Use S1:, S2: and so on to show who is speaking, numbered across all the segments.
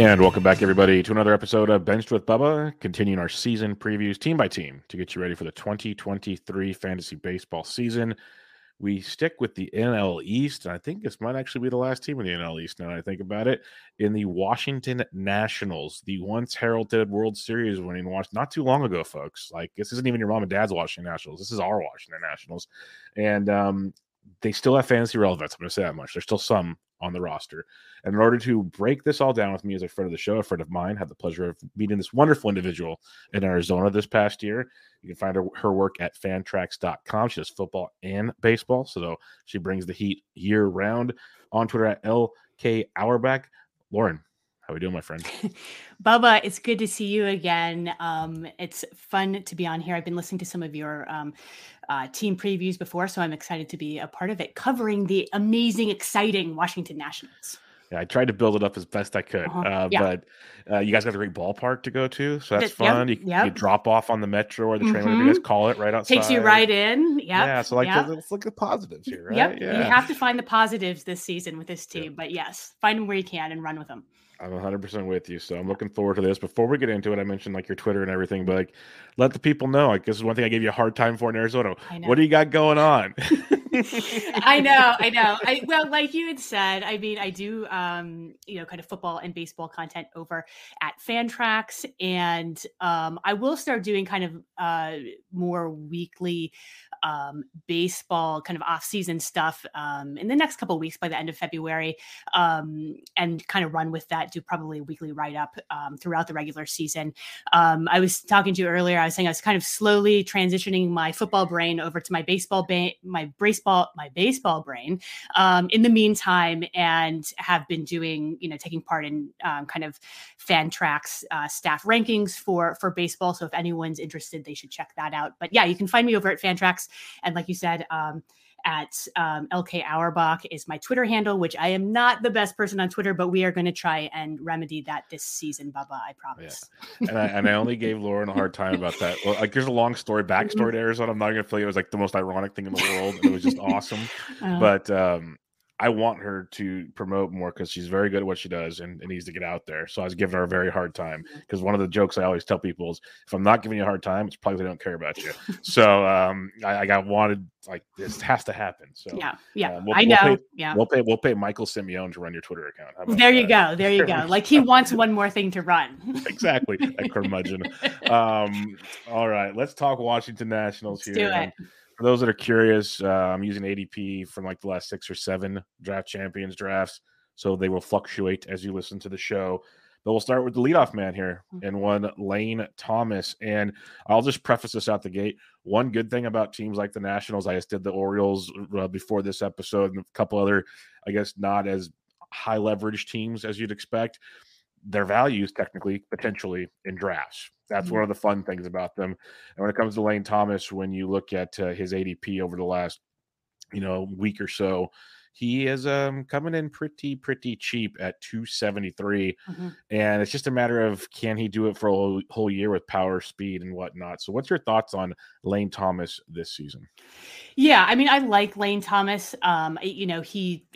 S1: And welcome back, everybody, to another episode of Benched with Bubba, continuing our season previews team by team to get you ready for the 2023 fantasy baseball season. We stick with the NL East, and I think this might actually be the last team in the NL East now that I think about it, in the Washington Nationals, the once heralded World Series winning watch not too long ago, folks. Like, this isn't even your mom and dad's Washington Nationals. This is our Washington Nationals. And um, they still have fantasy relevance. I'm going to say that much. There's still some on the roster. And in order to break this all down with me as a friend of the show, a friend of mine, had the pleasure of meeting this wonderful individual in Arizona this past year. You can find her, her work at fantrax.com. She does football and baseball. So she brings the heat year round on Twitter at LK Auerbach. Lauren, how we doing, my friend?
S2: Bubba, it's good to see you again. Um, it's fun to be on here. I've been listening to some of your um, uh, team previews before, so I'm excited to be a part of it, covering the amazing, exciting Washington Nationals.
S1: Yeah, I tried to build it up as best I could, uh-huh. uh, yeah. but uh, you guys got a great ballpark to go to, so that's fun. Yep, you, yep. you, drop off on the metro or the train, mm-hmm. whatever you guys call it, right outside.
S2: Takes you right in. Yep.
S1: Yeah, so like
S2: yep.
S1: let's look at positives here, right?
S2: Yep.
S1: Yeah.
S2: You have to find the positives this season with this team, but yes, find them where you can and run with them.
S1: I'm 100% with you. So I'm looking forward to this. Before we get into it, I mentioned like your Twitter and everything, but like let the people know. Like this is one thing I gave you a hard time for in Arizona. What do you got going on?
S2: I know, I know. I well, like you had said, I mean, I do um, you know, kind of football and baseball content over at Fantrax and um I will start doing kind of uh more weekly um, baseball kind of off-season stuff um, in the next couple weeks by the end of February, um, and kind of run with that. Do probably a weekly write-up um, throughout the regular season. Um, I was talking to you earlier. I was saying I was kind of slowly transitioning my football brain over to my baseball ba- my baseball my baseball brain. Um, in the meantime, and have been doing you know taking part in kind of Fantrax uh, staff rankings for for baseball. So if anyone's interested, they should check that out. But yeah, you can find me over at Fantrax. And like you said, um, at um, LK Auerbach is my Twitter handle, which I am not the best person on Twitter, but we are going to try and remedy that this season, Bubba. I promise.
S1: Yeah. And I and I only gave Lauren a hard time about that. Well, like there's a long story backstory mm-hmm. to Arizona. I'm not going to tell you it was like the most ironic thing in the world. it was just awesome. Uh, but um, I want her to promote more because she's very good at what she does and, needs to get out there. So I was giving her a very hard time because mm-hmm. one of the jokes I always tell people is if I'm not giving you a hard time, it's probably they don't care about you. so um, I, I, got wanted like this has to happen. So
S2: yeah, yeah, um, we'll, I know.
S1: We'll pay,
S2: yeah,
S1: we'll pay we'll pay Michael Simeone to run your Twitter account.
S2: There you that? go, there you go. Like he wants one more thing to run.
S1: exactly, a curmudgeon. um, all right, let's talk Washington Nationals
S2: let's
S1: here.
S2: Do it
S1: for those that are curious, uh, I'm using ADP from like the last six or seven draft champions drafts. So they will fluctuate as you listen to the show. But we'll start with the leadoff man here
S2: Mm.
S1: and one Lane Thomas. And I'll just preface this out the gate. One good thing about teams like the Nationals, I just did the Orioles uh, before this episode and a couple other, I guess, not as high leverage teams as you'd expect. Their values technically, potentially in drafts. That's
S2: Mhm.
S1: one of the fun things about them. And when it comes to Lane Thomas, when you look at uh, his ADP over the last, you know, week or so, he is um, coming in pretty pretty cheap at 273
S2: Mhm.
S1: and it's just a matter of can he do it for a whole, whole year with power speed and whatnot so what's your thoughts on lane thomas this season
S2: Yeah, I mean, I like Lane Thomas. Um, you know, he,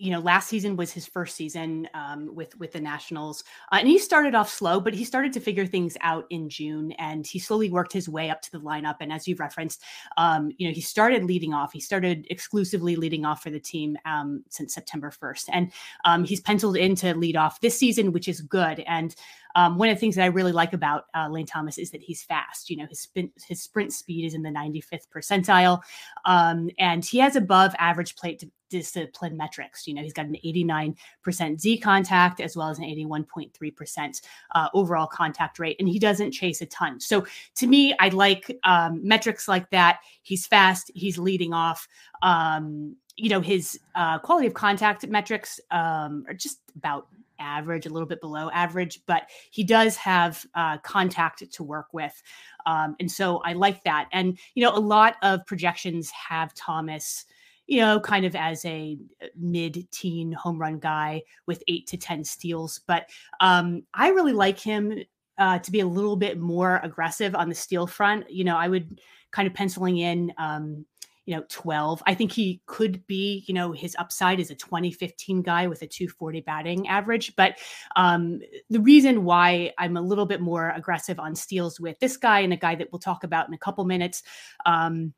S2: you know, last season was his first season um, with with the Nationals, uh, and he started off slow, but he started to figure things out in June, and he slowly worked his way up to the lineup. And as you've referenced, um, you know, he started leading off. He started exclusively leading off for the team um, since September first, and um, he's penciled in to lead off this season, which is good. And um, one of the things that I really like about uh, Lane Thomas is that he's fast. You know, his his sprint speed is in the 95th percentile, um, and he has above average plate d- discipline metrics. You know, he's got an 89% Z contact as well as an 81.3% uh, overall contact rate, and he doesn't chase a ton. So to me, I like um, metrics like that. He's fast. He's leading off. Um, you know, his uh, quality of contact metrics um, are just about average, a little bit below average, but he does have uh, contact to work with. Um, and so I like that. And, you know, a lot of projections have Thomas, you know, kind of as a mid teen home run guy with eight to 10 steals. But um, I really like him uh, to be a little bit more aggressive on the steal front. You know, I would kind of penciling in, um, you know, 12. I think he could be, you know, his upside is a 2015 guy with a 240 batting average. But um, the reason why I'm a little bit more aggressive on steals with this guy and a guy that we'll talk about in a couple minutes um,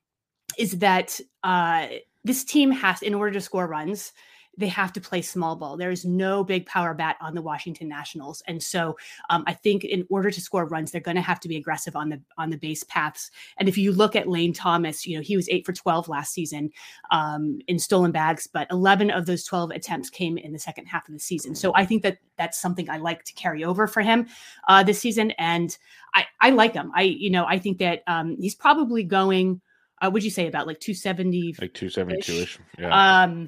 S2: is that uh, this team has, in order to score runs, they have to play small ball. There is no big power bat on the Washington Nationals, and so um, I think in order to score runs, they're going to have to be aggressive on the on the base paths. And if you look at Lane Thomas, you know he was eight for twelve last season um, in stolen bags, but eleven of those twelve attempts came in the second half of the season. So I think that that's something I like to carry over for him uh, this season, and I I like him. I you know I think that um, he's probably going. Uh, would you say about like 270
S1: like 272ish yeah
S2: um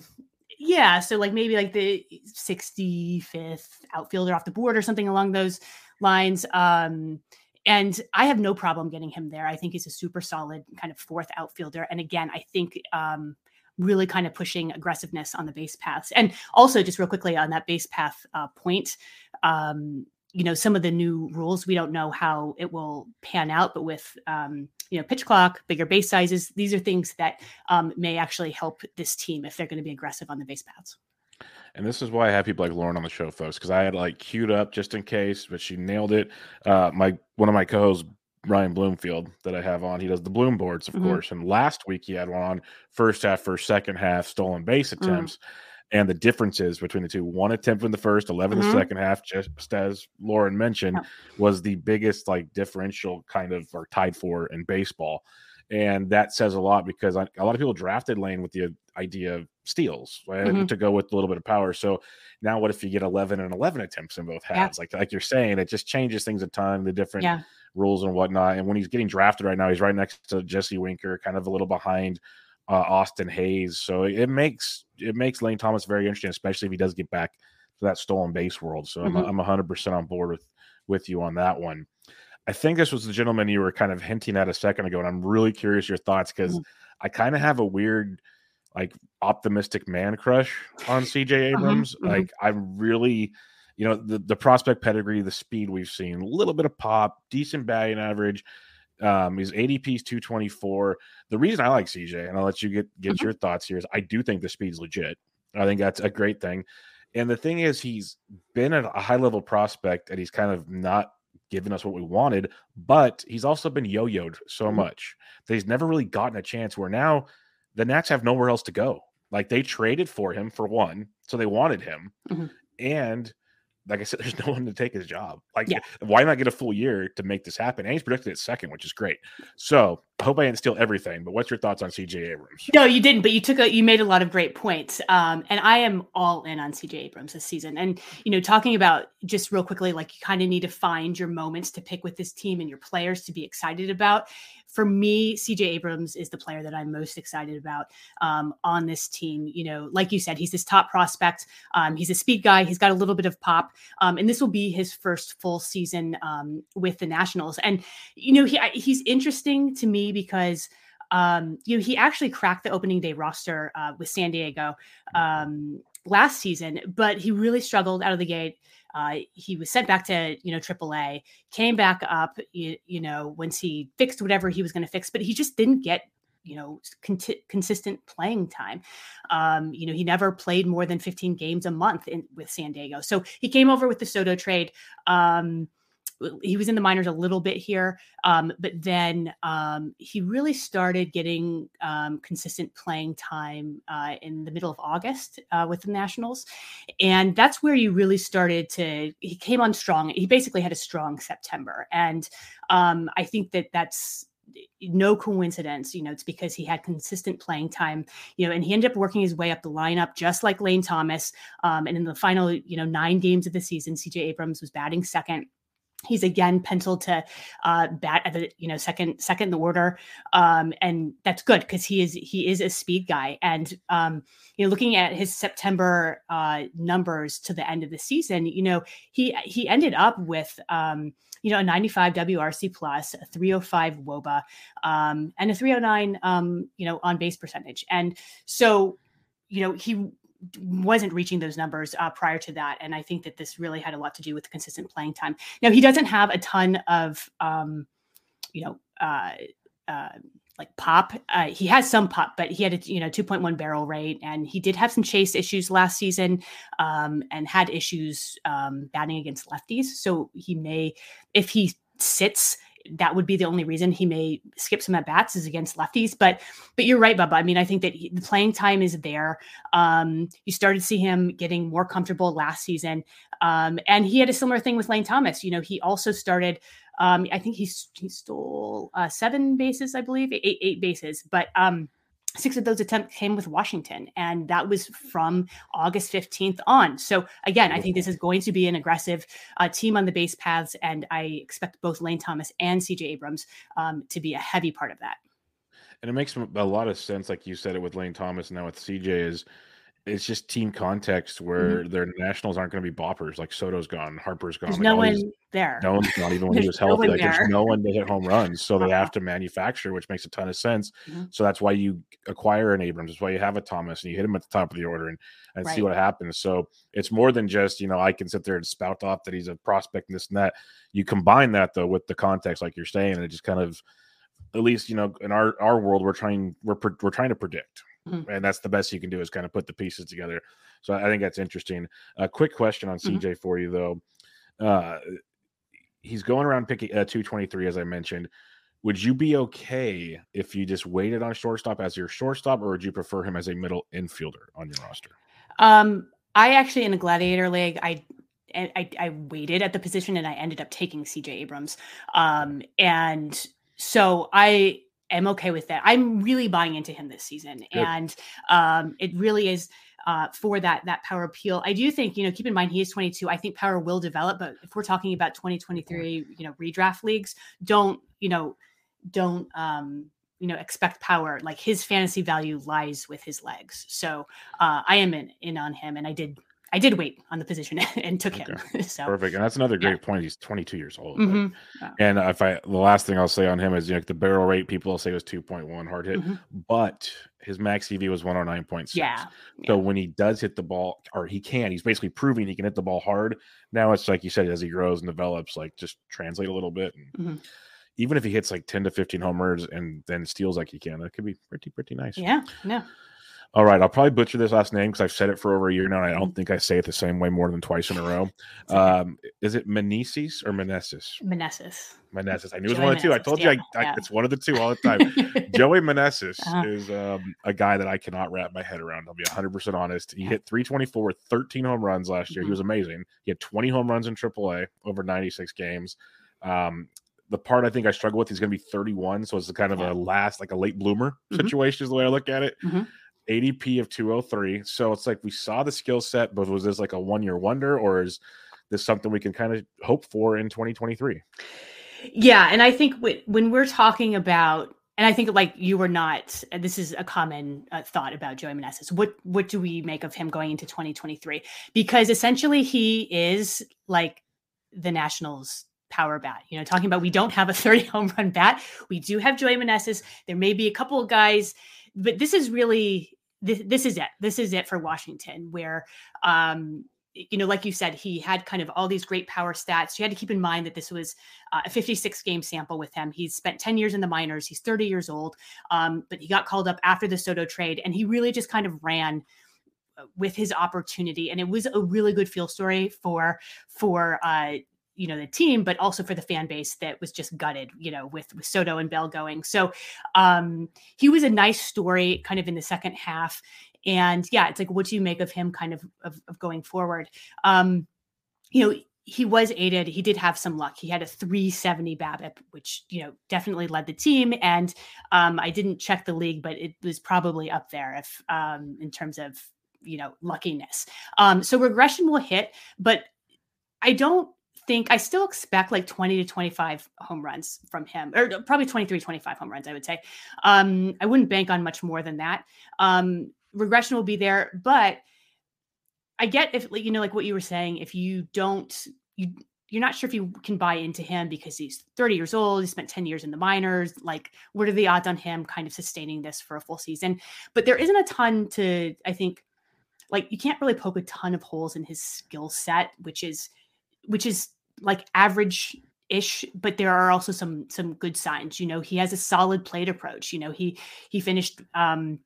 S2: yeah so like maybe like the 65th outfielder off the board or something along those lines um and i have no problem getting him there. I think he's a super solid kind of fourth outfielder and again i think um really kind of pushing aggressiveness on the base paths. And also just real quickly on that base path uh, point um you know some of the new rules we don't know how it will pan out but with um, you know pitch clock bigger base sizes these are things that um, may actually help this team if they're going to be aggressive on the base paths
S1: and this is why I have people like Lauren on the show, folks, because I had like queued up just in case, but she nailed it. Uh, my one of my co-hosts, Ryan Bloomfield, that I have on, he does the Bloom boards, of
S2: Mhm.
S1: course. And last week he had one on first half, first second half stolen base attempts, and the differences between the two. One attempt in the first, 11 in
S2: Mhm.
S1: the second half, just as Lauren mentioned,
S2: Yeah.
S1: was the biggest like differential kind of or tied for in baseball. And that says a lot because I, a lot of people drafted Lane with the idea of steals right,
S2: Mhm.
S1: to go with a little bit of power. So now, what if you get 11 and 11 attempts in both
S2: Yeah.
S1: halves? Like like you're saying, it just changes things a ton. The different
S2: yeah
S1: rules and whatnot. And when he's getting drafted right now, he's right next to Jesse Winker, kind of a little behind uh, Austin Hays. So it makes it makes Lane Thomas very interesting, especially if he does get back to that stolen base world. So
S2: Mhm.
S1: I'm I'm 100 percent on board with with you on that one. I think this was the gentleman you were kind of hinting at a second ago, and I'm really curious your thoughts because
S2: Mhm.
S1: I kind of have a weird, like, optimistic man crush on CJ Abrams.
S2: mhm.
S1: Like, I'm really, you know, the the prospect pedigree, the speed we've seen, a little bit of pop, decent batting average. Um, his ADP is 224. The reason I like CJ, and I'll let you get get
S2: Mhm.
S1: your thoughts here, is I do think the speed's legit. I think that's a great thing. And the thing is, he's been a high level prospect, and he's kind of not given us what we wanted, but he's also been yo-yoed so
S2: Mhm.
S1: much that he's never really gotten a chance. Where now the Nats have nowhere else to go. Like they traded for him for one, so they wanted him,
S2: Mhm.
S1: and like I said, there's no one to take his job. Like,
S2: Yeah.
S1: why not get a full year to make this happen? And he's predicted at second, which is great. So I hope I didn't steal everything, but what's your thoughts on CJ Abrams?
S2: No, you didn't, but you took a you made a lot of great points. Um, and I am all in on CJ Abrams this season. And you know, talking about just real quickly, like you kind of need to find your moments to pick with this team and your players to be excited about. For me, CJ Abrams is the player that I'm most excited about um, on this team. You know, like you said, he's this top prospect. Um, he's a speed guy. He's got a little bit of pop, um, and this will be his first full season um, with the Nationals. And you know, he he's interesting to me because um, you know, he actually cracked the opening day roster uh, with San Diego um, last season, but he really struggled out of the gate. Uh, he was sent back to you know AAA, came back up, you, you know, once he fixed whatever he was going to fix, but he just didn't get you know con- consistent playing time. Um, you know, he never played more than 15 games a month in, with San Diego, so he came over with the Soto trade. Um, he was in the minors a little bit here, um, but then um, he really started getting um, consistent playing time uh, in the middle of August uh, with the Nationals, and that's where you really started to. He came on strong. He basically had a strong September, and um, I think that that's no coincidence. You know, it's because he had consistent playing time. You know, and he ended up working his way up the lineup just like Lane Thomas. Um, and in the final, you know, nine games of the season, CJ Abrams was batting second he's again penciled to uh, bat at the you know second second in the order um, and that's good because he is he is a speed guy. And um, you know looking at his september uh, numbers to the end of the season you know he he ended up with um, you know a 95 wrc plus a 305 woba um, and a 309 um, you know on base percentage. And so you know he wasn't reaching those numbers uh, prior to that. And I think that this really had a lot to do with consistent playing time. Now, he doesn't have a ton of, um, you know, uh, uh, like pop. Uh, he has some pop, but he had a you know 2.1 barrel rate, and he did have some chase issues last season, um, and had issues um, batting against lefties. So he may, if he sits that would be the only reason he may skip some at bats is against lefties. But but you're right, Bubba. I mean, I think that he, the playing time is there. Um, you started to see him getting more comfortable last season, um, and he had a similar thing with Lane Thomas. You know, he also started. Um, I think he he stole uh, seven bases, I believe, eight eight bases, but um, six of those attempts came with Washington, and that was from August 15th on. So, again, I think this is going to be an aggressive uh, team on the base paths, and I expect both Lane Thomas and CJ Abrams um, to be a heavy part of that.
S1: And it makes a lot of sense, like you said it with Lane Thomas, and now with CJ, is it's just team context where mm-hmm. their nationals aren't going to be boppers. Like Soto's gone, Harper's gone.
S2: There's
S1: like
S2: no one these, there.
S1: No one's not even when he was healthy. No like there's no one to hit home runs, so they uh-huh. have to manufacture, which makes a ton of sense. Mm-hmm. So that's why you acquire an Abrams. That's why you have a Thomas and you hit him at the top of the order and and right. see what happens. So it's more than just you know I can sit there and spout off that he's a prospect and this and that. You combine that though with the context, like you're saying, and it just kind of at least you know in our our world we're trying we're we're trying to predict Mm-hmm. And that's the best you can do is kind of put the pieces together. So I think that's interesting. A quick question on CJ mm-hmm. for you though. Uh, he's going around picking uh, 223 as I mentioned. Would you be okay if you just waited on shortstop as your shortstop, or would you prefer him as a middle infielder on your roster?
S2: Um, I actually in a gladiator league, I I, I waited at the position and I ended up taking CJ Abrams. Um, and so I am okay with that. I'm really buying into him this season, Good. and um, it really is uh, for that that power appeal. I do think you know keep in mind he is 22. I think power will develop, but if we're talking about 2023, you know redraft leagues, don't you know don't um, you know expect power. Like his fantasy value lies with his legs. So uh, I am in in on him, and I did I did wait on the position and took okay. him. so
S1: perfect, and that's another great yeah. point. He's 22 years old, mm-hmm. yeah. and if I the last thing I'll say on him is you know the barrel rate people will say was 2.1 hard hit, mm-hmm. but his max EV was 109.6.
S2: Yeah.
S1: So when he does hit the ball, or he can, he's basically proving he can hit the ball hard. Now it's like you said, as he grows and develops, like just translate a little bit. And mm-hmm. Even if he hits like 10 to 15 homers and then steals like he can, that could be pretty, pretty nice.
S2: Yeah. Yeah.
S1: All right, I'll probably butcher this last name because I've said it for over a year now, and I don't think I say it the same way more than twice in a row. Um, is it Meneses or Meneses?
S2: Meneses.
S1: Meneses. I knew it was one of the two. I told yeah, you I, I, it's one of the two all the time. Joey Meneses uh-huh. is um, a guy that I cannot wrap my head around. I'll be 100% honest. He hit 324 with 13 home runs last year. Mm-hmm. He was amazing. He had 20 home runs in AAA over 96 games. Um, the part I think I struggle with, he's going to be 31. So it's kind of
S2: Yeah.
S1: a last, like a late bloomer
S2: Mhm.
S1: situation, is the way I look at it.
S2: Mhm.
S1: ADP of 203. So it's like we saw the skill set, but was this like a one year wonder or is this something we can kind of hope for in 2023?
S2: Yeah, and I think when we're talking about, and I think like you were not, this is a common uh, thought about Joey Meneses. What what do we make of him going into 2023? Because essentially he is like the Nationals power bat. You know, talking about we don't have a 30 home run bat. We do have Joey Meneses. There may be a couple of guys, but this is really this, this is it. This is it for Washington, where um, you know, like you said, he had kind of all these great power stats. You had to keep in mind that this was uh, a 56 game sample with him. He's spent 10 years in the minors. He's 30 years old, um, but he got called up after the Soto trade, and he really just kind of ran uh, with his opportunity. And it was a really good feel story for for uh, you know the team, but also for the fan base that was just gutted, you know, with, with Soto and Bell going. So um, he was a nice story, kind of in the second half. And yeah, it's like, what do you make of him, kind of of, of going forward? Um, you know, he was aided. He did have some luck. He had a 370 BABIP, which you know definitely led the team. And um, I didn't check the league, but it was probably up there if um, in terms of you know luckiness. Um, so regression will hit, but I don't think I still expect like 20 to 25 home runs from him, or probably 23, 25 home runs, I would say. Um, I wouldn't bank on much more than that. Um, regression will be there, but I get if you know, like what you were saying, if you don't you you're not sure if you can buy into him because he's 30 years old, he spent 10 years in the minors. Like, what are the odds on him kind of sustaining this for a full season? But there isn't a ton to, I think, like you can't really poke a ton of holes in his skill set, which is which is like average ish but there are also some some good signs you know? He has a solid plate approach you know? He he finished um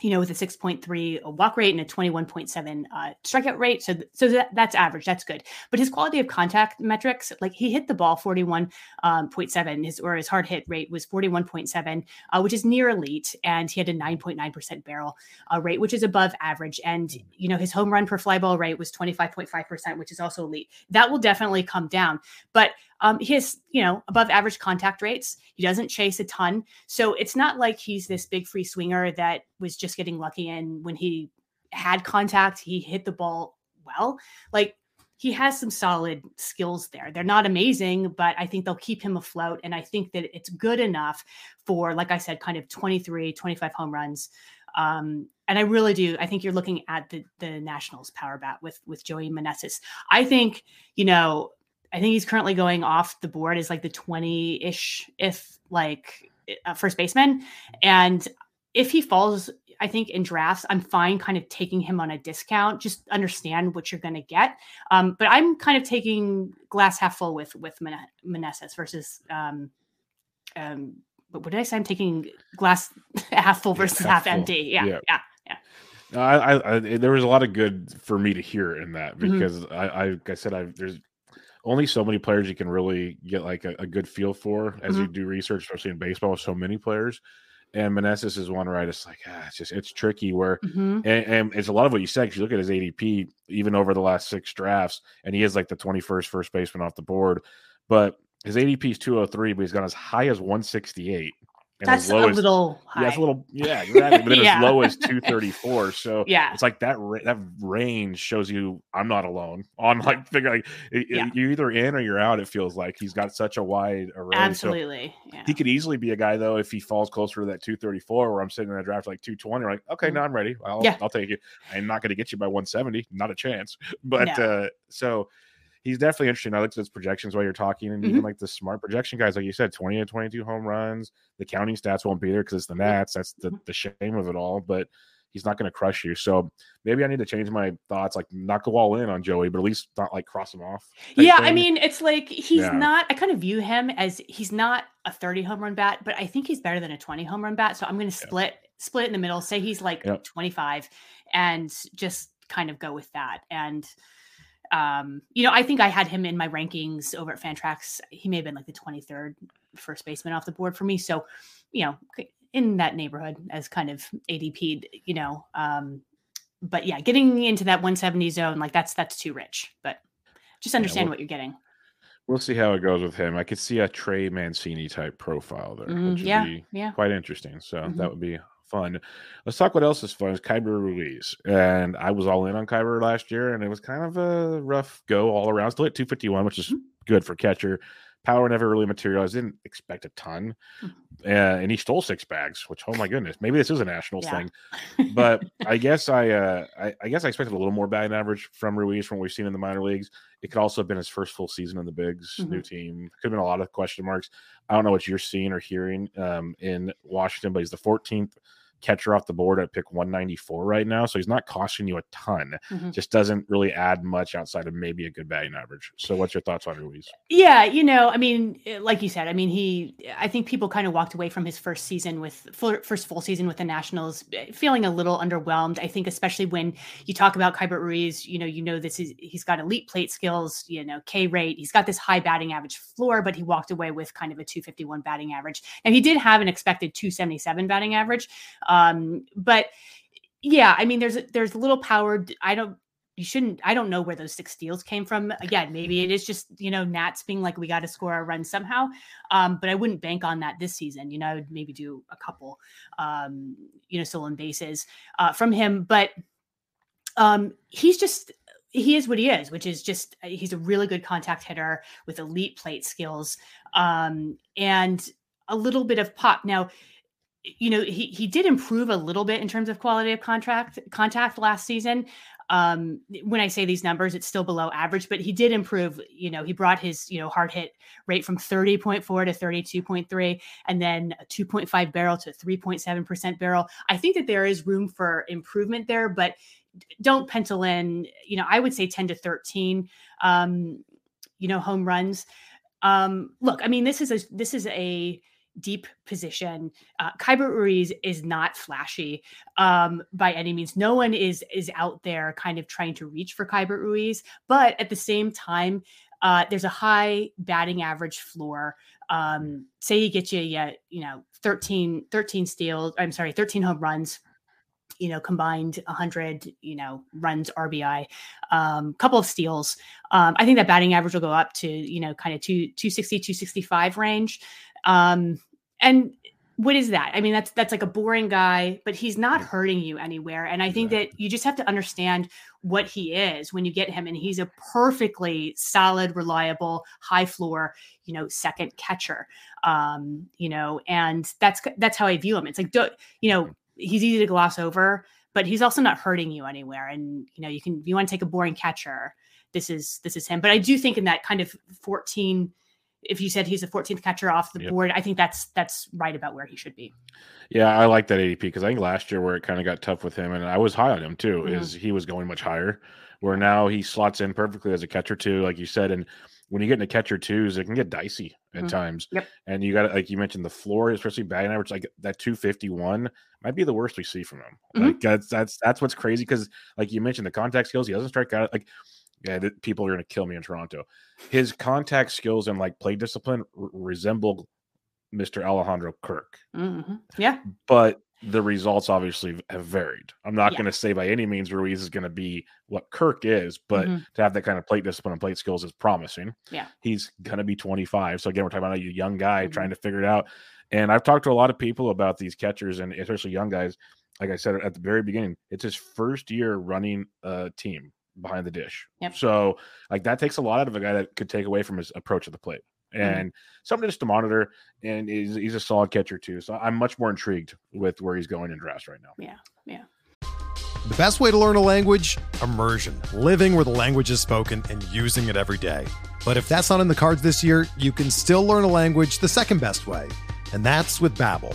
S2: you know, with a 6.3 walk rate and a 21.7 uh, strikeout rate. So, so that, that's average. That's good. But his quality of contact metrics, like he hit the ball 41.7, um, his or his hard hit rate was 41.7, uh, which is near elite. And he had a 9.9% barrel uh, rate, which is above average. And, you know, his home run per fly ball rate was 25.5%, which is also elite. That will definitely come down. But um, he has, you know, above average contact rates. He doesn't chase a ton. So it's not like he's this big free swinger that was just getting lucky. And when he had contact, he hit the ball well. Like he has some solid skills there. They're not amazing, but I think they'll keep him afloat. And I think that it's good enough for, like I said, kind of 23, 25 home runs. Um, and I really do. I think you're looking at the the Nationals power bat with with Joey Meneses. I think, you know, I think he's currently going off the board as like the 20 ish, if like uh, first baseman. And if he falls, I think in drafts, I'm fine kind of taking him on a discount. Just understand what you're going to get. Um, but I'm kind of taking glass half full with with Meneses versus. Um, um, but what did I say? I'm taking glass half full versus
S1: half
S2: half,
S1: full.
S2: empty. Yeah,
S1: Yeah.
S2: yeah, yeah.
S1: No, I, I, I, there was a lot of good for me to hear in that
S2: Mhm.
S1: because I, I, like I said, I there's only so many players you can really get like a, a good feel for as you do research, especially in baseball with so many players. And Meneses is one where I just like, ah, it's just it's tricky. Where
S2: Mhm.
S1: and, and it's a lot of what you said. 'cause you look at his ADP, even over the last six drafts, and he is like the 21st first baseman off the board. But his ADP is 203, but he's gone as high as 168. And
S2: That's
S1: as
S2: a
S1: as,
S2: little high.
S1: yeah, a little yeah, exactly. But then
S2: Yeah.
S1: as low as 234. So
S2: yeah.
S1: it's like that ra- that range shows you I'm not alone on like figure like it- it-
S2: Yeah.
S1: you're either in or you're out. It feels like he's got such a wide array. So
S2: Absolutely. Yeah.
S1: he could easily be a guy though if he falls closer to that 234 where I'm sitting in a draft like 220. Like okay,
S2: Mhm.
S1: now I'm ready. I'll,
S2: Yeah.
S1: I'll take it. I'm not going to get you by 170, not a chance. But
S2: No.
S1: uh so he's definitely interesting. I looked at his projections while you're talking, and
S2: Mm-hmm.
S1: even like the smart projection guys, like you said, 20 to 22 home runs. The counting stats won't be there because it's the Nats. That's the,
S2: Mm-hmm.
S1: the shame of it all. But he's not going to crush you. So maybe I need to change my thoughts, like not go all in on Joey, but at least not like cross him off.
S2: Yeah, I mean, it's like he's
S1: Yeah.
S2: not. I kind of view him as he's not a 30 home run bat, but I think he's better than a 20 home run bat. So I'm going to split split in the middle. Say he's like
S1: Yep.
S2: 25, and just kind of go with that. And um, you know, I think I had him in my rankings over at Fantrax. He may have been like the 23rd first baseman off the board for me. So, you know, in that neighborhood as kind of ADP, you know. Um, but yeah, getting into that 170 zone, like that's that's too rich. But just understand
S1: well-
S2: what you're getting.
S1: We'll see how it goes with him. I could see a Trey Mancini type profile there,
S2: Mm,
S1: which would
S2: yeah,
S1: be
S2: yeah.
S1: quite interesting. So
S2: Mhm.
S1: that would be fun. Let's talk what else is fun. Is Keibert Ruiz, and I was all in on Keibert last year, and it was kind of a rough go all around. Still at two fifty one, which is
S2: Mhm.
S1: good for catcher. Power never really materialized. Didn't expect a ton,
S2: Mhm.
S1: uh, and he stole six bags. Which oh my goodness, maybe this is a nationals
S2: Yeah.
S1: thing. But I guess I, uh, I, I guess I expected a little more batting average from Ruiz from what we've seen in the minor leagues. It could also have been his first full season in the bigs,
S2: Mm-hmm.
S1: new team. Could have been a lot of question marks. I don't know what you're seeing or hearing um, in Washington, but he's the 14th catcher off the board at pick 194 right now. So he's not costing you a ton.
S2: Mhm.
S1: Just doesn't really add much outside of maybe a good batting average. So what's your thoughts on Ruiz?
S2: Yeah, you know, I mean, eh, like you said, I mean, he, I think people kind of walked away from his first season with first full season with the Nationals, eh, feeling a little underwhelmed. I think, especially when you talk about Keibert Ruiz, you know, you know, this is he's got elite plate skills, you know, K rate, he's got this high batting average floor, but he walked away with kind of a 251 batting average. And he did have an expected 277 batting average. Um, but yeah, I mean, there's there's little power. I don't you shouldn't i don't know where those six steals came from. Again maybe it is just you know nats being like we got to score a run somehow. Um but i wouldn't bank on that this season you know i would maybe do a couple um you know stolen bases uh from him. But um he's just he is what he is which is just uh, he's a really good contact hitter with elite plate skills um and a little bit of pop. Now you know he he did improve a little bit in terms of quality of contract contact last season. Um when i say these numbers it's still below average but he did improve you know he brought his you know hard hit rate from 30.4 to 32.3 and then a 2.5 barrel to 3.7% barrel. I think that there is room for improvement there but don't pencil in you know i would say 10 to 13 um you know home runs. Um look i mean this is a this is a deep position. Uh, Keibert Ruiz is not flashy um, by any means. No one is is out there kind of trying to reach for Keibert Ruiz, but at the same time, uh, there's a high batting average floor. Um, say you get you, you know, 13, 13 steals. I'm sorry, 13 home runs you know, combined 100, you know, runs RBI, um, couple of steals. Um, I think that batting average will go up to, you know, kind of two, 260, 265 range. Um, and what is that? I mean, that's that's like a boring guy, but he's not hurting you anywhere. And I think that you just have to understand what he is when you get him. And he's a perfectly solid, reliable, high floor, you know, second catcher. Um, you know, and that's that's how I view him. It's like, do, you know, he's easy to gloss over, but he's also not hurting you anywhere. And you know, you can you want to take a boring catcher, this is this is him. But I do think in that kind of 14 if you said he's the 14th catcher off the
S1: Yep.
S2: board, I think that's that's right about where he should be.
S1: Yeah, I like that ADP because I think last year where it kind of got tough with him, and I was high on him too,
S2: Mhm.
S1: is he was going much higher. Where now he slots in perfectly as a catcher too, like you said. And when you get into catcher twos, it can get dicey at
S2: Mhm.
S1: times.
S2: Yep.
S1: And you got like you mentioned the floor, especially batting average, like that 251 might be the worst we see from him.
S2: Mhm.
S1: Like that's that's that's what's crazy because like you mentioned the contact skills, he doesn't strike out like yeah, people are going to kill me in Toronto. His contact skills and like play discipline r- resemble Mr. Alejandro Kirk
S2: Mhm. Yeah,
S1: but the results obviously have varied. I'm not
S2: Yeah.
S1: going to say by any means Ruiz is going to be what Kirk is, but
S2: Mhm.
S1: to have that kind of plate discipline and plate skills is promising.
S2: Yeah.
S1: He's going to be 25. So again, we're talking about a young guy
S2: Mhm.
S1: trying to figure it out. And I've talked to a lot of people about these catchers and especially young guys. Like I said at the very beginning, it's his first year running a team behind the dish.
S2: Yep.
S1: So like that takes a lot out of a guy that could take away from his approach of the plate.
S2: Mhm.
S1: And something just to monitor, and he's, he's a solid catcher too. So I'm much more intrigued with where he's going in drafts right now.
S2: yeah, yeah.
S3: The best way to learn a language? Immersion. Living where the language is spoken and using it every day. But if that's not in the cards this year, you can still learn a language the second best way, and that's with Babbel.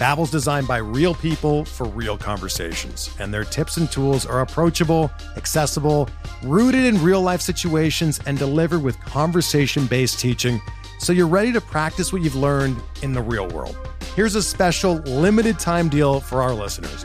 S3: Babbel's designed by real people for real conversations, and their tips and tools are approachable, accessible, rooted in real-life situations and delivered with conversation-based teaching so you're ready to practice what you've learned in the real world. Here's a special limited time deal for our listeners.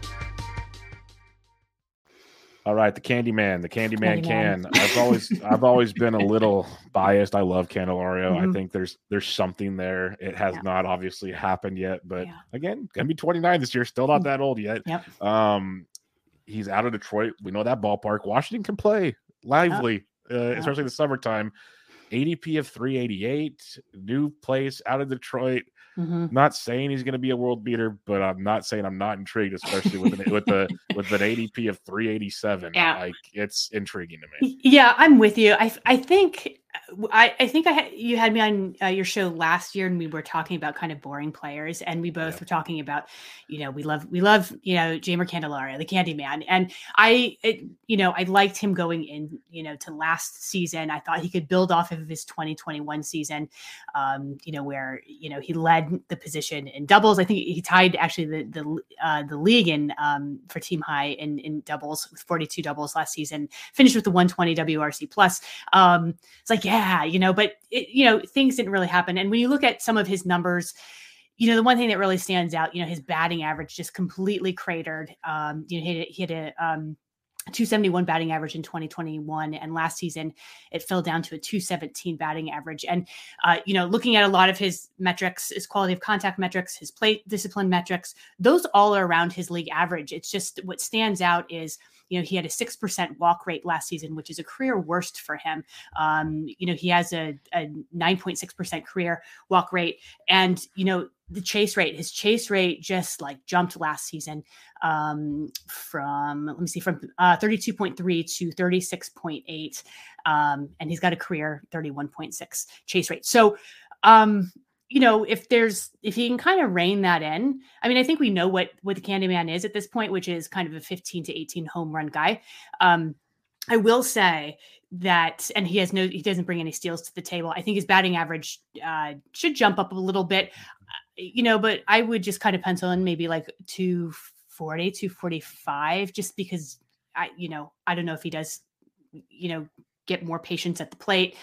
S1: All right, the Candyman, the Candyman can. I've always, I've always been a little biased. I love Candelario. Mm-hmm. I think there's, there's something there. It has yeah. not obviously happened yet, but yeah. again, gonna be 29 this year. Still not mm. that old yet.
S2: Yep.
S1: Um, he's out of Detroit. We know that ballpark. Washington can play lively, yep. uh, especially the summertime. ADP of 388, new place out of Detroit. Mm-hmm. Not saying he's going to be a world beater, but I'm not saying I'm not intrigued, especially with an, with the with an ADP of 387. Yeah. Like it's intriguing to
S2: me. Yeah, I'm with you. I I think I, I think I had, you had me on uh, your show last year, and we were talking about kind of boring players, and we both yeah. were talking about, you know, we love we love you know Jeimer Candelario, the Candy Man, and I, it, you know, I liked him going in, you know, to last season. I thought he could build off of his 2021 season, um, you know, where you know he led the position in doubles. I think he tied actually the the uh, the league in um, for team high in in doubles with 42 doubles last season. Finished with the 120 WRC plus. Um, it's like like, yeah, you know, but it, you know, things didn't really happen. And when you look at some of his numbers, you know, the one thing that really stands out, you know, his batting average just completely cratered. Um, you know, he had a um, 271 batting average in 2021 and last season it fell down to a 217 batting average and uh, you know looking at a lot of his metrics his quality of contact metrics his plate discipline metrics those all are around his league average it's just what stands out is you know, he had a 6% walk rate last season, which is a career worst for him. Um, you know, he has a, a 9.6% career walk rate. And, you know, the chase rate, his chase rate just like jumped last season um, from, let me see, from uh, 32.3 to 36.8. Um, and he's got a career 31.6 chase rate. So, um, you know, if there's if he can kind of rein that in, I mean, I think we know what what the Candyman is at this point, which is kind of a 15 to 18 home run guy. Um, I will say that, and he has no, he doesn't bring any steals to the table. I think his batting average uh, should jump up a little bit, uh, you know, but I would just kind of pencil in maybe like 240, 245, just because I, you know, I don't know if he does, you know, get more patience at the plate,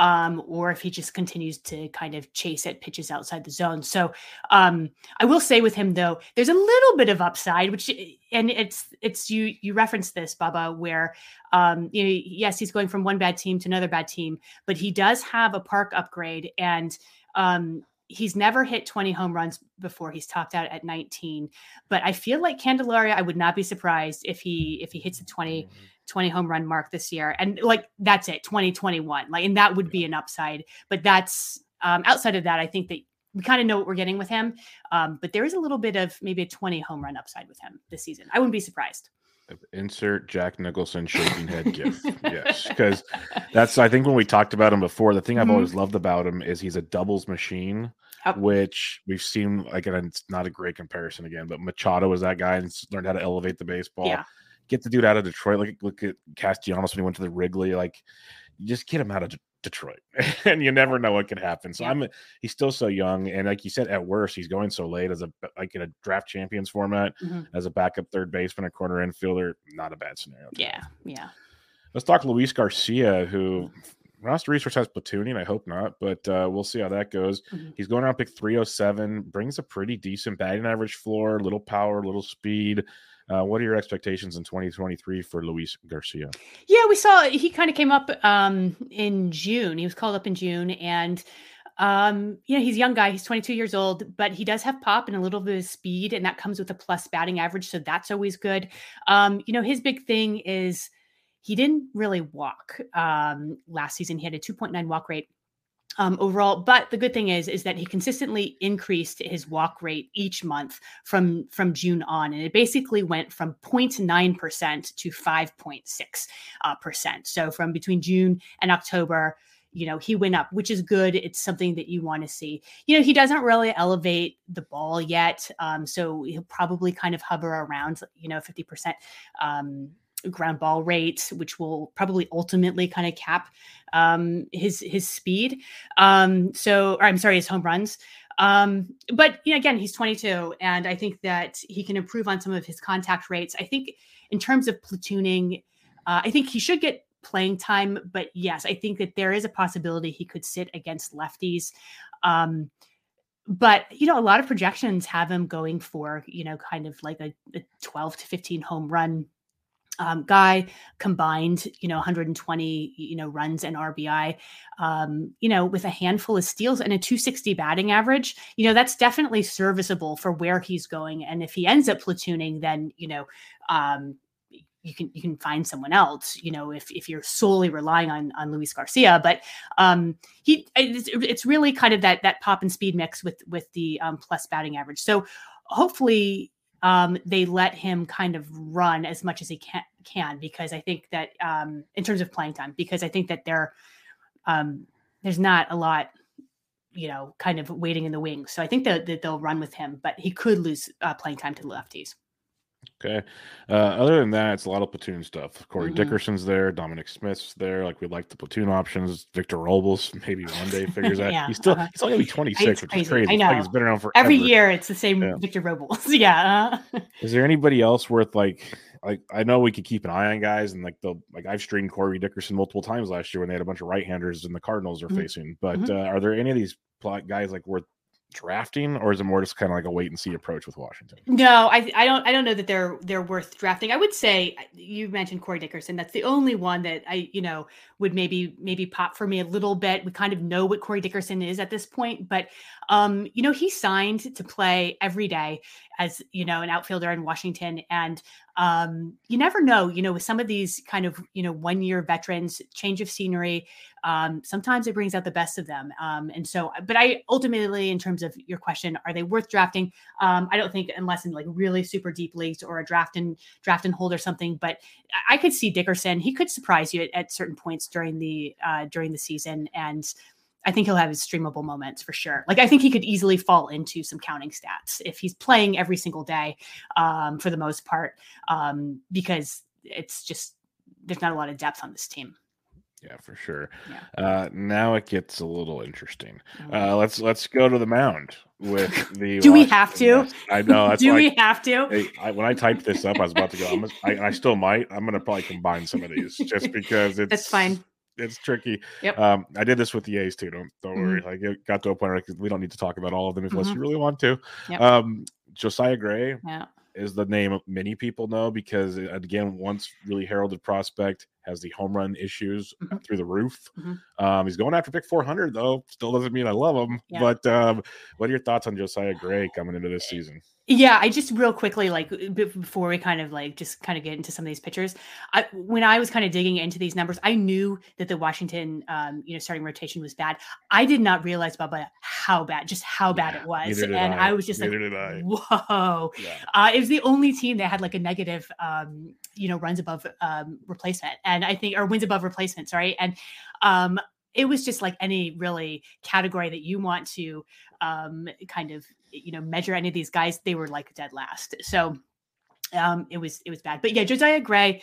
S2: um, or if he just continues to kind of chase at pitches outside the zone. So um, I will say with him though, there's a little bit of upside, which and it's it's you you referenced this, Bubba, where um, you know yes he's going from one bad team to another bad team, but he does have a park upgrade and um, he's never hit 20 home runs before he's topped out at 19 but i feel like Candelario i would not be surprised if he if he hits the 20 20 home run mark this year. And like that's it, 2021. Like, and that would be an upside. But that's um, outside of that, I think that we kind of know what we're getting with him. Um, but there is a little bit of maybe a 20 home run upside with him this season. I wouldn't be surprised.
S1: Insert Jack Nicholson shaking head gift. Yes, because that's I think when we talked about him before, the thing I've mm-hmm. always loved about him is he's a doubles machine, which we've seen like and it's not a great comparison again, but Machado was that guy and learned how to elevate the baseball. Yeah get the dude out of Detroit. Like look at Castellanos when he went to the Wrigley. Like you just get him out of Detroit, and you never know what could happen. So yeah. I'm he's still so young, and like you said, at worst he's going so late as a like in a draft champions format mm-hmm. as a backup third baseman, a corner infielder. Not a bad scenario.
S2: Yeah, yeah.
S1: Let's talk Luis Garcia, who roster research has platooning. I hope not, but uh, we'll see how that goes. Mm-hmm. He's going around pick 307, brings a pretty decent batting average floor, little power, little speed. Uh, what are your expectations in 2023 for Luis Garcia?
S2: Yeah, we saw he kind of came up um, in June. He was called up in June, and um, you know he's a young guy. He's 22 years old, but he does have pop and a little bit of speed, and that comes with a plus batting average, so that's always good. Um, you know, his big thing is he didn't really walk um, last season. He had a 2.9 walk rate um, overall. But the good thing is, is that he consistently increased his walk rate each month from from June on, and it basically went from 0.9 percent to 5.6 uh, percent. So from between June and October, you know, he went up, which is good. It's something that you want to see. You know, he doesn't really elevate the ball yet, um, so he'll probably kind of hover around, you know, 50 percent. Um, ground ball rate, which will probably ultimately kind of cap um, his his speed. Um, so, or I'm sorry, his home runs. Um, but you know, again, he's 22, and I think that he can improve on some of his contact rates. I think in terms of platooning, uh, I think he should get playing time. But yes, I think that there is a possibility he could sit against lefties. Um, but you know, a lot of projections have him going for you know, kind of like a, a 12 to 15 home run um, guy combined, you know, 120, you know, runs and RBI, um, you know, with a handful of steals and a 260 batting average, you know, that's definitely serviceable for where he's going. And if he ends up platooning, then, you know, um, you can you can find someone else you know if if you're solely relying on on Luis Garcia but um he it's, it's really kind of that that pop and speed mix with with the um plus batting average so hopefully um, they let him kind of run as much as he can, can because I think that um, in terms of playing time, because I think that there um, there's not a lot, you know, kind of waiting in the wings. So I think that, that they'll run with him, but he could lose uh, playing time to the lefties.
S1: Okay. Uh, other than that, it's a lot of platoon stuff. Corey mm-hmm. Dickerson's there. Dominic Smith's there. Like we like the platoon options. Victor Robles maybe one day figures out. yeah, he's still uh-huh. he's only gonna be 26, which is crazy. I know. Like he's been around for
S2: every year. It's the same yeah. Victor Robles. yeah.
S1: is there anybody else worth like like I know we could keep an eye on guys and like the like I've streamed Corey Dickerson multiple times last year when they had a bunch of right handers and the Cardinals are mm-hmm. facing. But mm-hmm. uh, are there any of these guys like worth drafting, or is it more just kind of like a wait and see approach with Washington?
S2: No, I, I don't I don't know that they're they're worth drafting. I would say you mentioned Corey Dickerson. That's the only one that I you know would maybe maybe pop for me a little bit. We kind of know what Corey Dickerson is at this point, but um, you know, he signed to play every day as you know an outfielder in Washington, and um, you never know. You know, with some of these kind of you know one year veterans, change of scenery, um, sometimes it brings out the best of them. Um, and so, but I ultimately, in terms of your question, are they worth drafting? Um, I don't think unless in like really super deep leagues or a draft and draft and hold or something. But I could see Dickerson. He could surprise you at, at certain points during the uh, during the season and I think he'll have his streamable moments for sure. Like I think he could easily fall into some counting stats if he's playing every single day, um, for the most part, um, because it's just there's not a lot of depth on this team.
S1: Yeah, for sure. Yeah. Uh, now it gets a little interesting. Mm-hmm. Uh, let's let's go to the mound with the.
S2: Do we have to?
S1: I know.
S2: Do we have to?
S1: I, when I typed this up, I was about to go. I'm, I, I still might. I'm going to probably combine some of these just because it's.
S2: That's fine
S1: it's tricky.
S2: Yep.
S1: Um, I did this with the A's too. Don't don't mm-hmm. worry. Like it got to a point where we don't need to talk about all of them unless mm-hmm. you really want to. Yep. Um, Josiah Gray
S2: yeah.
S1: is the name many people know because uh, again, once really heralded prospect has the home run issues mm-hmm. through the roof. Mm-hmm. Um, he's going after pick 400 though. Still doesn't mean I love him. Yeah. But um, what are your thoughts on Josiah Gray coming into this season?
S2: Yeah, I just real quickly, like before we kind of like just kind of get into some of these pictures, I, when I was kind of digging into these numbers, I knew that the Washington, um, you know, starting rotation was bad. I did not realize, Bubba, how bad, just how bad yeah, it was, and I. I. was just neither like, whoa. Yeah. Uh, it was the only team that had like a negative, um, you know, runs above um, replacement, and I think or wins above replacement. Sorry, and um, it was just like any really category that you want to um, kind of you know measure any of these guys they were like dead last so um it was it was bad but yeah josiah gray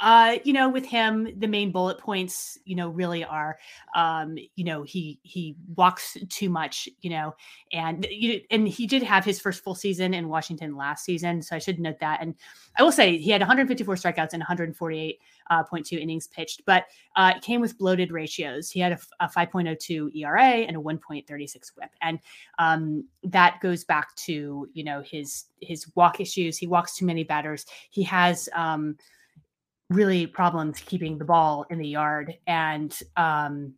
S2: uh, you know, with him, the main bullet points, you know, really are, um, you know, he he walks too much, you know, and you and he did have his first full season in Washington last season, so I should note that. And I will say he had 154 strikeouts and 148.2 uh, innings pitched, but uh, it came with bloated ratios. He had a, a 5.02 ERA and a 1.36 WHIP, and um, that goes back to you know his his walk issues. He walks too many batters. He has um, really problems keeping the ball in the yard. And um,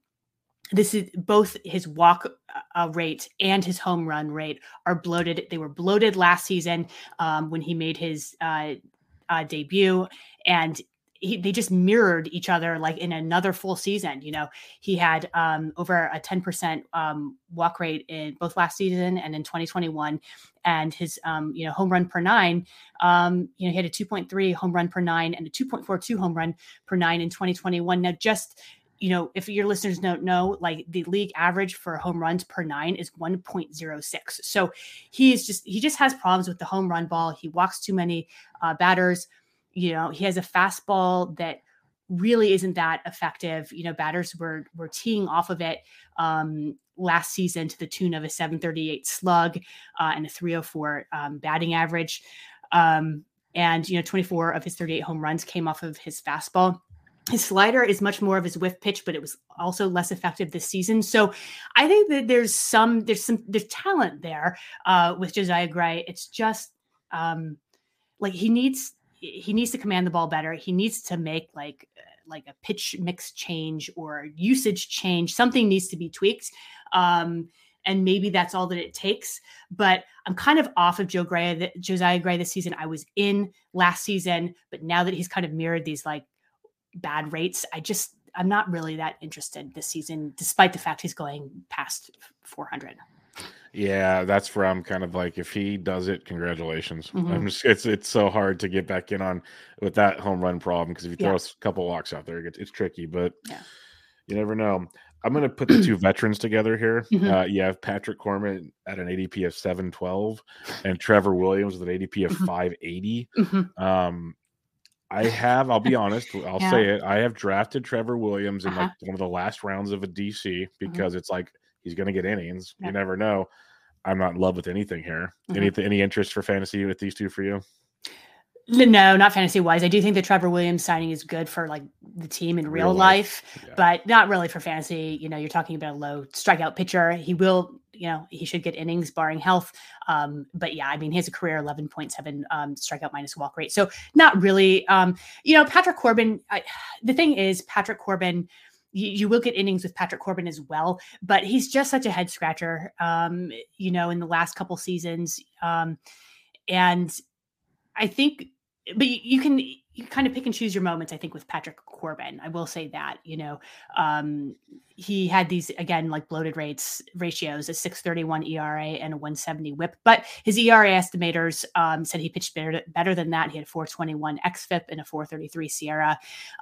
S2: this is both his walk uh, rate and his home run rate are bloated. They were bloated last season um, when he made his uh, uh, debut, and he, they just mirrored each other like in another full season. You know, he had um, over a 10% um, walk rate in both last season and in 2021. And his, um, you know, home run per nine, um, you know, he had a 2.3 home run per nine and a 2.42 home run per nine in 2021. Now, just you know, if your listeners don't know, like the league average for home runs per nine is 1.06. So he is just he just has problems with the home run ball. He walks too many uh, batters you know, he has a fastball that really isn't that effective. You know, batters were were teeing off of it um, last season to the tune of a 738 slug uh, and a 304 um, batting average. Um, and, you know, 24 of his 38 home runs came off of his fastball. His slider is much more of his whiff pitch, but it was also less effective this season. So I think that there's some, there's some, there's talent there uh, with Josiah Gray. It's just um, like he needs, he needs to command the ball better. He needs to make like, like a pitch mix change or usage change. Something needs to be tweaked. Um, and maybe that's all that it takes. But I'm kind of off of Joe Gray, Josiah Gray this season. I was in last season, but now that he's kind of mirrored these like bad rates, I just I'm not really that interested this season, despite the fact he's going past 400.
S1: Yeah, that's where I'm kind of like, if he does it, congratulations. Mm-hmm. I'm just, it's it's so hard to get back in on with that home run problem because if you throw yeah. a couple walks out there, it's, it's tricky. But yeah. you never know. I'm going to put the two veterans together here. Mm-hmm. Uh, you have Patrick Corbin at an ADP of 712 and Trevor Williams with an ADP of mm-hmm. 580. Mm-hmm. Um, I have, I'll be honest, I'll yeah. say it. I have drafted Trevor Williams in uh-huh. like one of the last rounds of a DC mm-hmm. because it's like he's going to get innings. Yeah. You never know. I'm not in love with anything here. Mm-hmm. Any any interest for fantasy with these two for you?
S2: No, not fantasy wise. I do think the Trevor Williams signing is good for like the team in real, real life, life yeah. but not really for fantasy. You know, you're talking about a low strikeout pitcher. He will, you know, he should get innings barring health. Um, but yeah, I mean, he has a career 11.7 um, strikeout minus walk rate. So not really. Um, you know, Patrick Corbin, I, the thing is, Patrick Corbin, you, you, will get innings with Patrick Corbin as well, but he's just such a head scratcher, um, you know, in the last couple seasons. Um, and I think, but you can you kind of pick and choose your moments. I think with Patrick Corbin, I will say that you know um, he had these again like bloated rates ratios a 631 ERA and a 170 WHIP, but his ERA estimators um, said he pitched better better tun that. He had 421 xFIP and a 433 SIERA.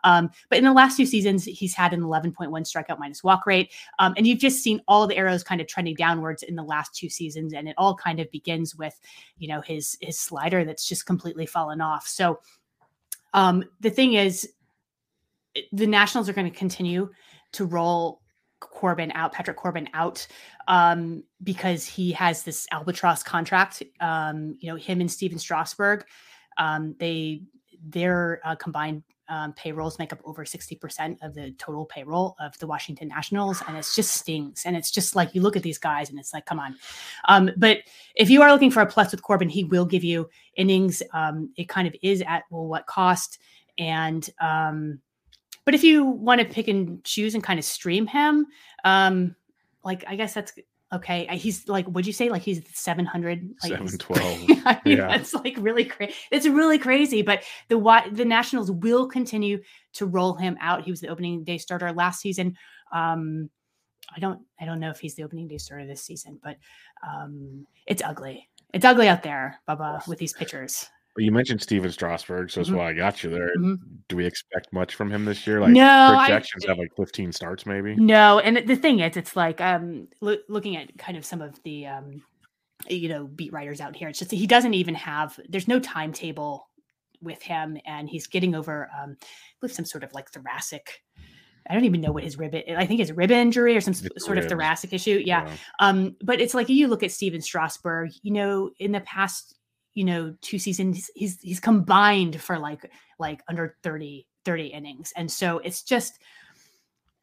S2: Um, but in the last two seasons, he's had an 11.1 strikeout minus walk rate, um, and you've just seen all the arrows kind of trending downwards in the last two seasons, and it all kind of begins with you know his his slider that's just completely fallen off. So um, the thing is, the Nationals are going to continue to roll Corbin out, Patrick Corbin out, um, because he has this albatross contract. Um, you know, him and Stephen Strasburg, um, they their uh, combined um, payrolls make up over 60% of the total payroll of the Washington Nationals. And it's just stings. And it's just like you look at these guys and it's like, come on. Um, but if you are looking for a plus with Corbin, he will give you innings. Um, it kind of is at, well, what cost? And, um, but if you want to pick and choose and kind of stream him, um, like I guess that's okay he's like would you say? Like he's 700 like
S1: 712
S2: I mean, yeah. that's like really crazy it's really crazy but the the nationals will continue to roll him out. He was the opening day starter last season. Um i don't i don't know if he's the opening day starter this season but um it's ugly. It's ugly out there Bubba with these pitchers
S1: you mentioned Stephen Strasburg, so that's mm-hmm. why I got you there. Mm-hmm. Do we expect much from him this year? Like
S2: no,
S1: projections I, have like 15 starts, maybe.
S2: No, and the thing is, it's like um lo- looking at kind of some of the um you know beat writers out here. It's just he doesn't even have. There's no timetable with him, and he's getting over um with some sort of like thoracic. I don't even know what his rib. I think his rib injury or some it's sort ribs. of thoracic issue. Yeah. yeah. Um, but it's like you look at Stephen Strasburg. You know, in the past you know two seasons he's he's combined for like like under 30 30 innings. And so it's just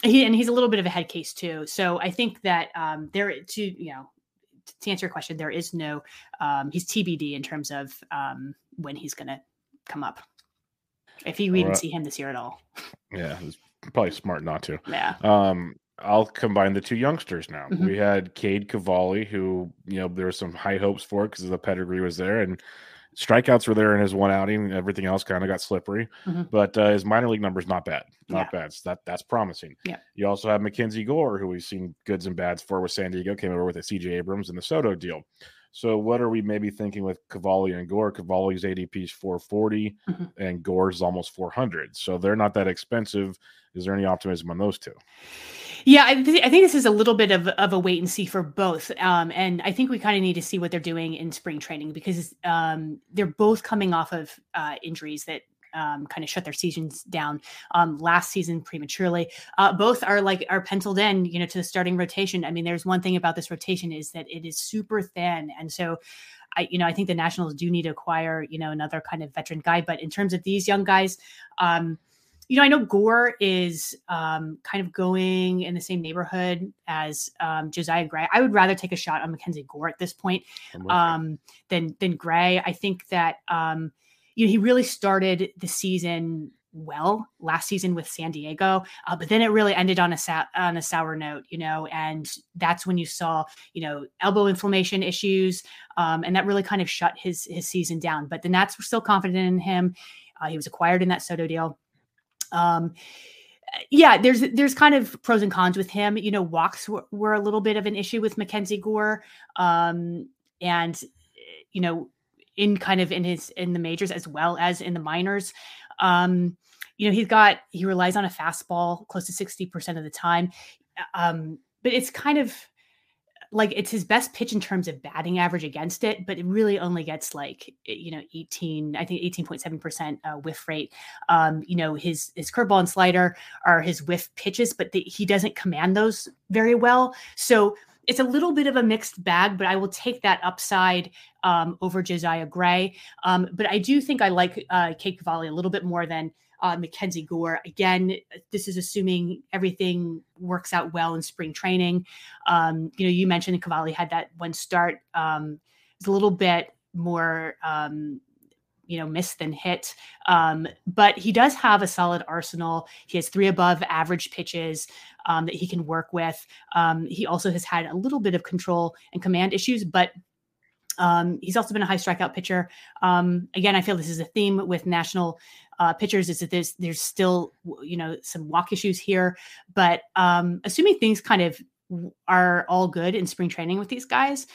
S2: he and he's a little bit of a head case too. So i think that um there to you know to answer your question there is no um he's tbd in terms of um when he's gonna come up. If you even right. see him this year at all.
S1: Yeah it's probably smart not to.
S2: Yeah.
S1: Um I'll combine the two youngsters now. Mm-hmm. We had Cade Cavalli, who you know there were some high hopes for because the pedigree was there, and strikeouts were there in his one outing. Everything else kind of got slippery, mm-hmm. but uh, his minor league numbers not bad, not yeah. bad. So that that's promising.
S2: Yeah.
S1: You also have Mackenzie Gore, who we've seen goods and bads for with San Diego. Came over with a CJ Abrams and the Soto deal. So what are we maybe thinking with Cavalli and Gore? Cavalli's ADP is 440 mm-hmm. and Gore's almost 400. So they're not that expensive. Is there any optimism on those two?
S2: Yeah, I, th- I, think this is a little bit of, of a wait and see for both. Um, and I think we kind of need to see what they're doing in spring training because um, they're both coming off of uh, injuries that um, kind of shut their seasons down um, last season prematurely. Uh, both are like are penciled in, you know, to the starting rotation. I mean, there's one thing about this rotation is that it is super thin, and so. I, you know, I think the Nationals do need to acquire, you know, another kind of veteran guy. But in terms of these young guys, um, you know, I know Gore is um, kind of going in the same neighborhood as um, Josiah Gray. I would rather take a shot on Mackenzie Gore at this point um, than than Gray. I think that um, you know he really started the season well last season with San Diego, uh, but then it really ended on a sa- on a sour note, you know, and that's when you saw you know elbow inflammation issues, um, and that really kind of shut his his season down. But the Nats were still confident in him. Uh, he was acquired in that Soto deal um, yeah, there's there's kind of pros and cons with him. You know, walks were, were a little bit of an issue with Mackenzie Gore, um, and you know, in kind of in his in the majors as well as in the minors. Um, you know, he's got he relies on a fastball close to sixty percent of the time, um, but it's kind of like it's his best pitch in terms of batting average against it, but it really only gets like you know 18, I think 18.7 percent uh, whiff rate. Um, you know his his curveball and slider are his whiff pitches, but the, he doesn't command those very well. So it's a little bit of a mixed bag, but I will take that upside um, over Josiah Gray. Um, but I do think I like uh, Cade Cavalli a little bit more than uh, Mackenzie Gore. Again, this is assuming everything works out well in spring training. Um, you know, you mentioned Cavalli had that one start. Um, it's a little bit more, um, you know, miss than hit. Um, but he does have a solid arsenal. He has three above average pitches um, that he can work with. Um, he also has had a little bit of control and command issues, but um, he's also been a high strikeout pitcher. Um, again, I feel this is a theme with national uh, pitchers is that there's there's still you know some walk issues here, but um, assuming things kind of are all good in spring training with these guys,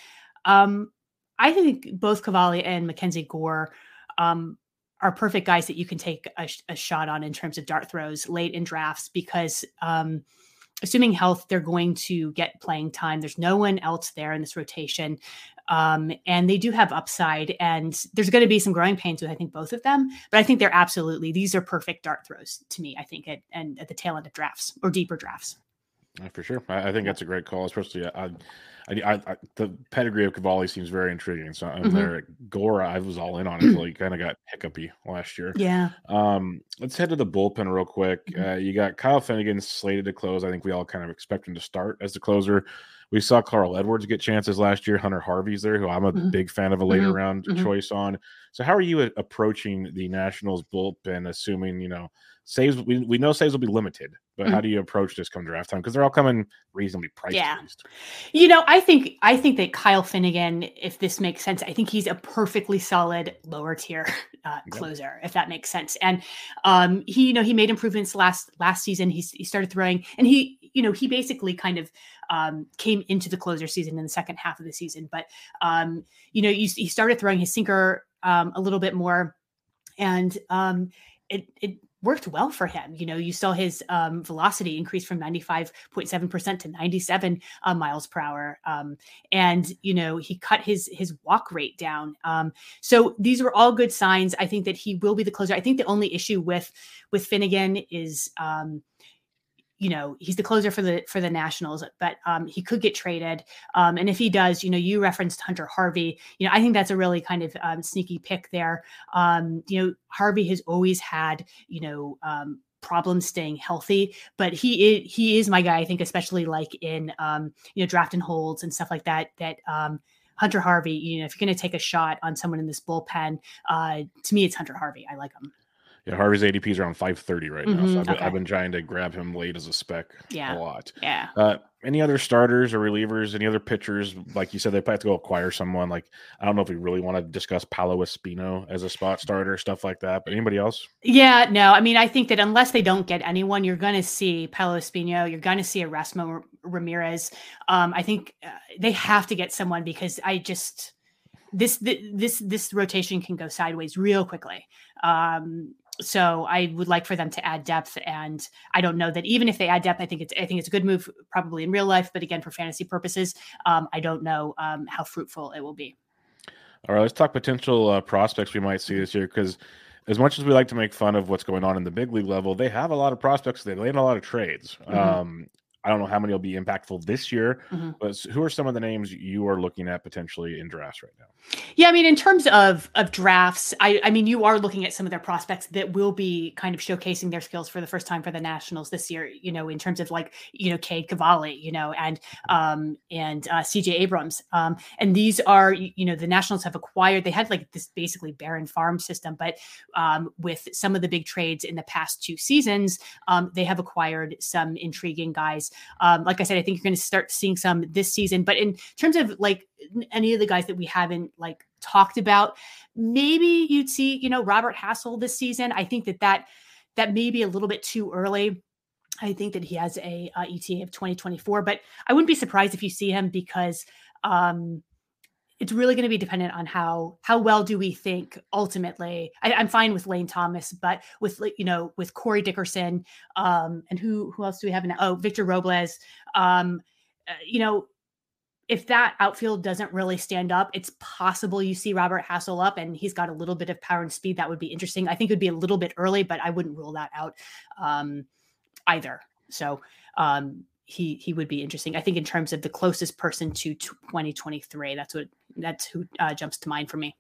S2: um, I think both Cavalli and Mackenzie Gore um, are perfect guys that you can take a, a, shot on in terms of dart throws late in drafts because um, assuming health, they're going to get playing time. There's no one else there in this rotation. Um, and they do have upside, and there's going to be some growing pains with I think both of them. But I think they're absolutely these are perfect dart throws to me. I think at and at the tail end of drafts or deeper drafts.
S1: For sure, I, I think that's a great call, especially. Uh, I, I, I, the pedigree of Cavalli seems very intriguing. So I'm mm-hmm. there at Gora. I was all in on it until he kind of got hiccupy last year.
S2: Yeah.
S1: Um, let's head to the bullpen real quick. Mm-hmm. Uh, you got Kyle Finnegan slated to close. I think we all kind of expect him to start as the closer. We saw Carl Edwards get chances last year. Hunter Harvey's there, who I'm a mm-hmm. big fan of a later mm-hmm. round mm-hmm. choice on. So how are you approaching the Nationals bullpen, assuming you know saves? We, we know saves will be limited, but mm-hmm. how do you approach this come draft time? Because they're all coming reasonably priced.
S2: Yeah, you know, I think I think that Kyle Finnegan, if this makes sense, I think he's a perfectly solid lower tier uh, closer, yep. if that makes sense. And um, he, you know, he made improvements last last season. He he started throwing, and he, you know, he basically kind of um, came into the closer season in the second half of the season. But um, you know, you, he started throwing his sinker um, a little bit more, and um, it it worked well for him. You know, you saw his um, velocity increase from 95.7% to 97 uh, miles per hour. Um, and, you know, he cut his his walk rate down. Um, so these were all good signs. I think that he will be the closer. I think the only issue with with Finnegan is um, you know he's the closer for the for the Nationals, but um, he could get traded. Um, and if he does, you know, you referenced Hunter Harvey. You know, I think that's a really kind of um, sneaky pick there. Um, you know, Harvey has always had you know um, problems staying healthy, but he is, he is my guy. I think, especially like in um, you know draft and holds and stuff like that. That um, Hunter Harvey, you know, if you're going to take a shot on someone in this bullpen, uh, to me, it's Hunter Harvey. I like him.
S1: Yeah, Harvey's ADP is around 530 right now. Mm-hmm, so I've, okay. been, I've, been, trying to grab him late as a spec yeah. a lot.
S2: Yeah.
S1: Uh, any other starters or relievers, any other pitchers? Like you said, they probably have to go acquire someone. Like, I don't know if we really want to discuss Paolo Espino as a spot starter, stuff like that. But anybody else?
S2: Yeah, no. I mean, I think that unless they don't get anyone, you're going to see Paolo Espino, you're going to see Erasmo Ramirez. Um, I think uh, they have to get someone because I just this this this rotation can go sideways real quickly. Um, so I would like for them to add depth, and I don't know that even if they add depth, I think it's I think it's a good move probably in real life, but again for fantasy purposes, um, I don't know um, how fruitful it will be.
S1: All right, let's talk potential uh, prospects we might see this year because as much as we like to make fun of what's going on in the big league level, they have a lot of prospects. They land a lot of trades. Mm-hmm. Um, I don't know how many will be impactful this year, mm-hmm. but who are some of the names you are looking at potentially in drafts right now?
S2: Yeah, I mean, in terms of of drafts, I, I mean, you are looking at some of their prospects that will be kind of showcasing their skills for the first time for the Nationals this year. You know, in terms of like you know Cade Cavalli, you know, and um and uh, C.J. Abrams, um, and these are you know the Nationals have acquired. They had like this basically barren farm system, but um, with some of the big trades in the past two seasons, um, they have acquired some intriguing guys um, like I said, I think you're going to start seeing some this season. But in terms of like any of the guys that we haven't like talked about, maybe you'd see, you know, Robert Hassell this season. I think that that that may be a little bit too early. I think that he has a uh, ETA of 2024, but I wouldn't be surprised if you see him because um, it's really going to be dependent on how how well do we think ultimately. I, am fine with Lane Thomas, but with you know with Corey Dickerson, um, and who who else do we have now? Oh, Victor Robles. Um, uh, you know, if that outfield doesn't really stand up, it's possible you see Robert Hassell up, and he's got a little bit of power and speed. That would be interesting. I think it would be a little bit early, but I wouldn't rule that out um, either. So um, he he would be interesting. I think in terms of the closest person to 2023, that's what that's who uh, jumps to mind for me.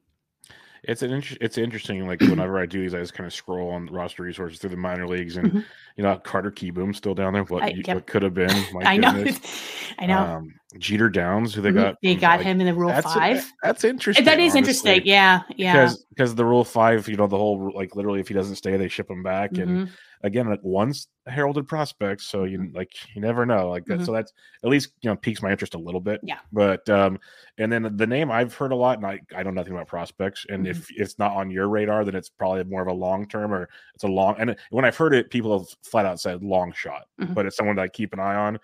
S1: It's an inter- it's interesting. Like whenever I do these, I just kind of scroll on roster resources through the minor leagues, and mm-hmm. you know Carter Kieboom still down there. What, I, yep. what could have been?
S2: I know, I know. Um,
S1: Jeter Downs, who they mm-hmm. got,
S2: they got like, him in the Rule
S1: that's
S2: Five.
S1: A, that's interesting.
S2: That is honestly. interesting. Yeah, yeah.
S1: Because because the Rule Five, you know, the whole like literally, if he doesn't stay, they ship him back, mm-hmm. and again like once heralded prospects so you like you never know like mm-hmm. so that's at least you know piques my interest a little bit
S2: yeah
S1: but um and then the name i've heard a lot and i, I know nothing about prospects and mm-hmm. if it's not on your radar then it's probably more of a long term or it's a long and when i've heard it people have flat out said long shot mm-hmm. but it's someone that i keep an eye on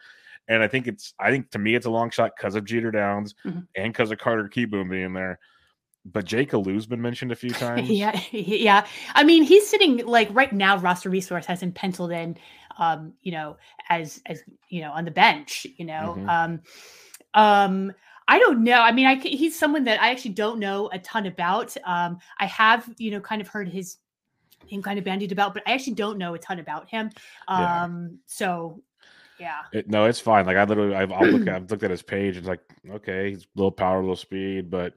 S1: and i think it's i think to me it's a long shot because of jeter downs mm-hmm. and because of carter Kieboom being there but Jake Alu's been mentioned a few times.
S2: yeah, yeah. I mean, he's sitting like right now. Roster Resource has him penciled in, um, you know, as as you know, on the bench. You know, mm-hmm. um, um, I don't know. I mean, I he's someone that I actually don't know a ton about. Um, I have, you know, kind of heard his him kind of bandied about, but I actually don't know a ton about him. Um, yeah. so yeah.
S1: It, no, it's fine. Like I literally, I've, I'll look, I've looked at his page. And it's like, okay, he's a little power, a little speed, but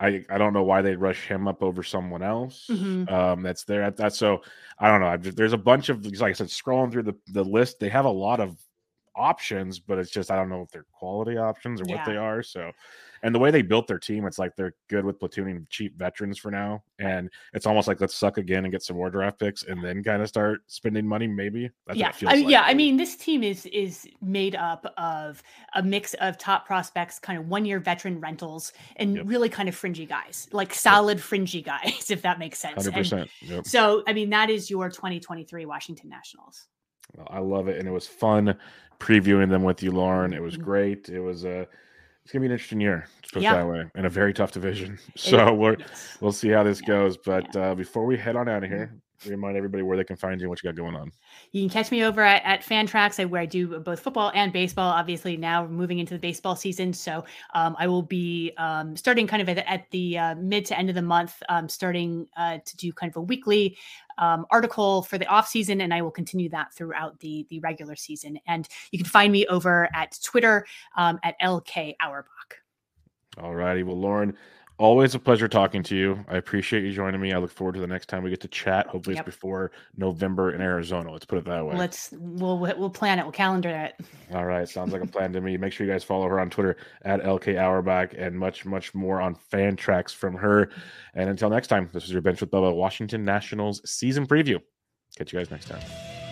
S1: I, I don't know why they rush him up over someone else. Mm-hmm. Um, that's there. That's so I don't know. I Just, there's a bunch of like I said, scrolling through the the list. They have a lot of options, but it's just I don't know if they're quality options or yeah. what they are. So and the way they built their team, it's like they're good with platooning cheap veterans for now. And it's almost like let's suck again and get some more draft picks and then kind of start spending money. Maybe.
S2: That's yeah, I mean, like. yeah. I mean, this team is is made up of a mix of top prospects, kind of one year veteran rentals, and yep. really kind of fringy guys, like solid yep. fringy guys, if that makes sense.
S1: Hundred percent. Yep.
S2: So, I mean, that is your 2023 Washington Nationals.
S1: Well, I love it, and it was fun previewing them with you, Lauren. It was mm-hmm. great. It was a uh, it's gonna be an interesting year, put yeah. that way, in a very tough division. So we're we'll see how this yeah. goes. But uh, before we head on out of here, remind everybody where they can find you and what you got going on.
S2: You can catch me over at, at Fantrax, where I do both football and baseball. Obviously, now moving into the baseball season, so um, I will be um, starting kind of at, at the uh, mid to end of the month, um, starting uh, to do kind of a weekly um, article for the off season, and I will continue that throughout the the regular season. And you can find me over at Twitter um, at LK Auerbach.
S1: All righty. Well, Lauren, Always a pleasure talking to you. I appreciate you joining me. I look forward to the next time we get to chat. Hopefully, yep. it's before November in Arizona. Let's put it that way.
S2: Let's we'll we'll plan it. We'll calendar it.
S1: All right, sounds like a plan to me. Make sure you guys follow her on Twitter at LK Auerbach and much much more on Fantrax from her. And until next time, this is your bench with Bubba Washington Nationals season preview. Catch you guys next time.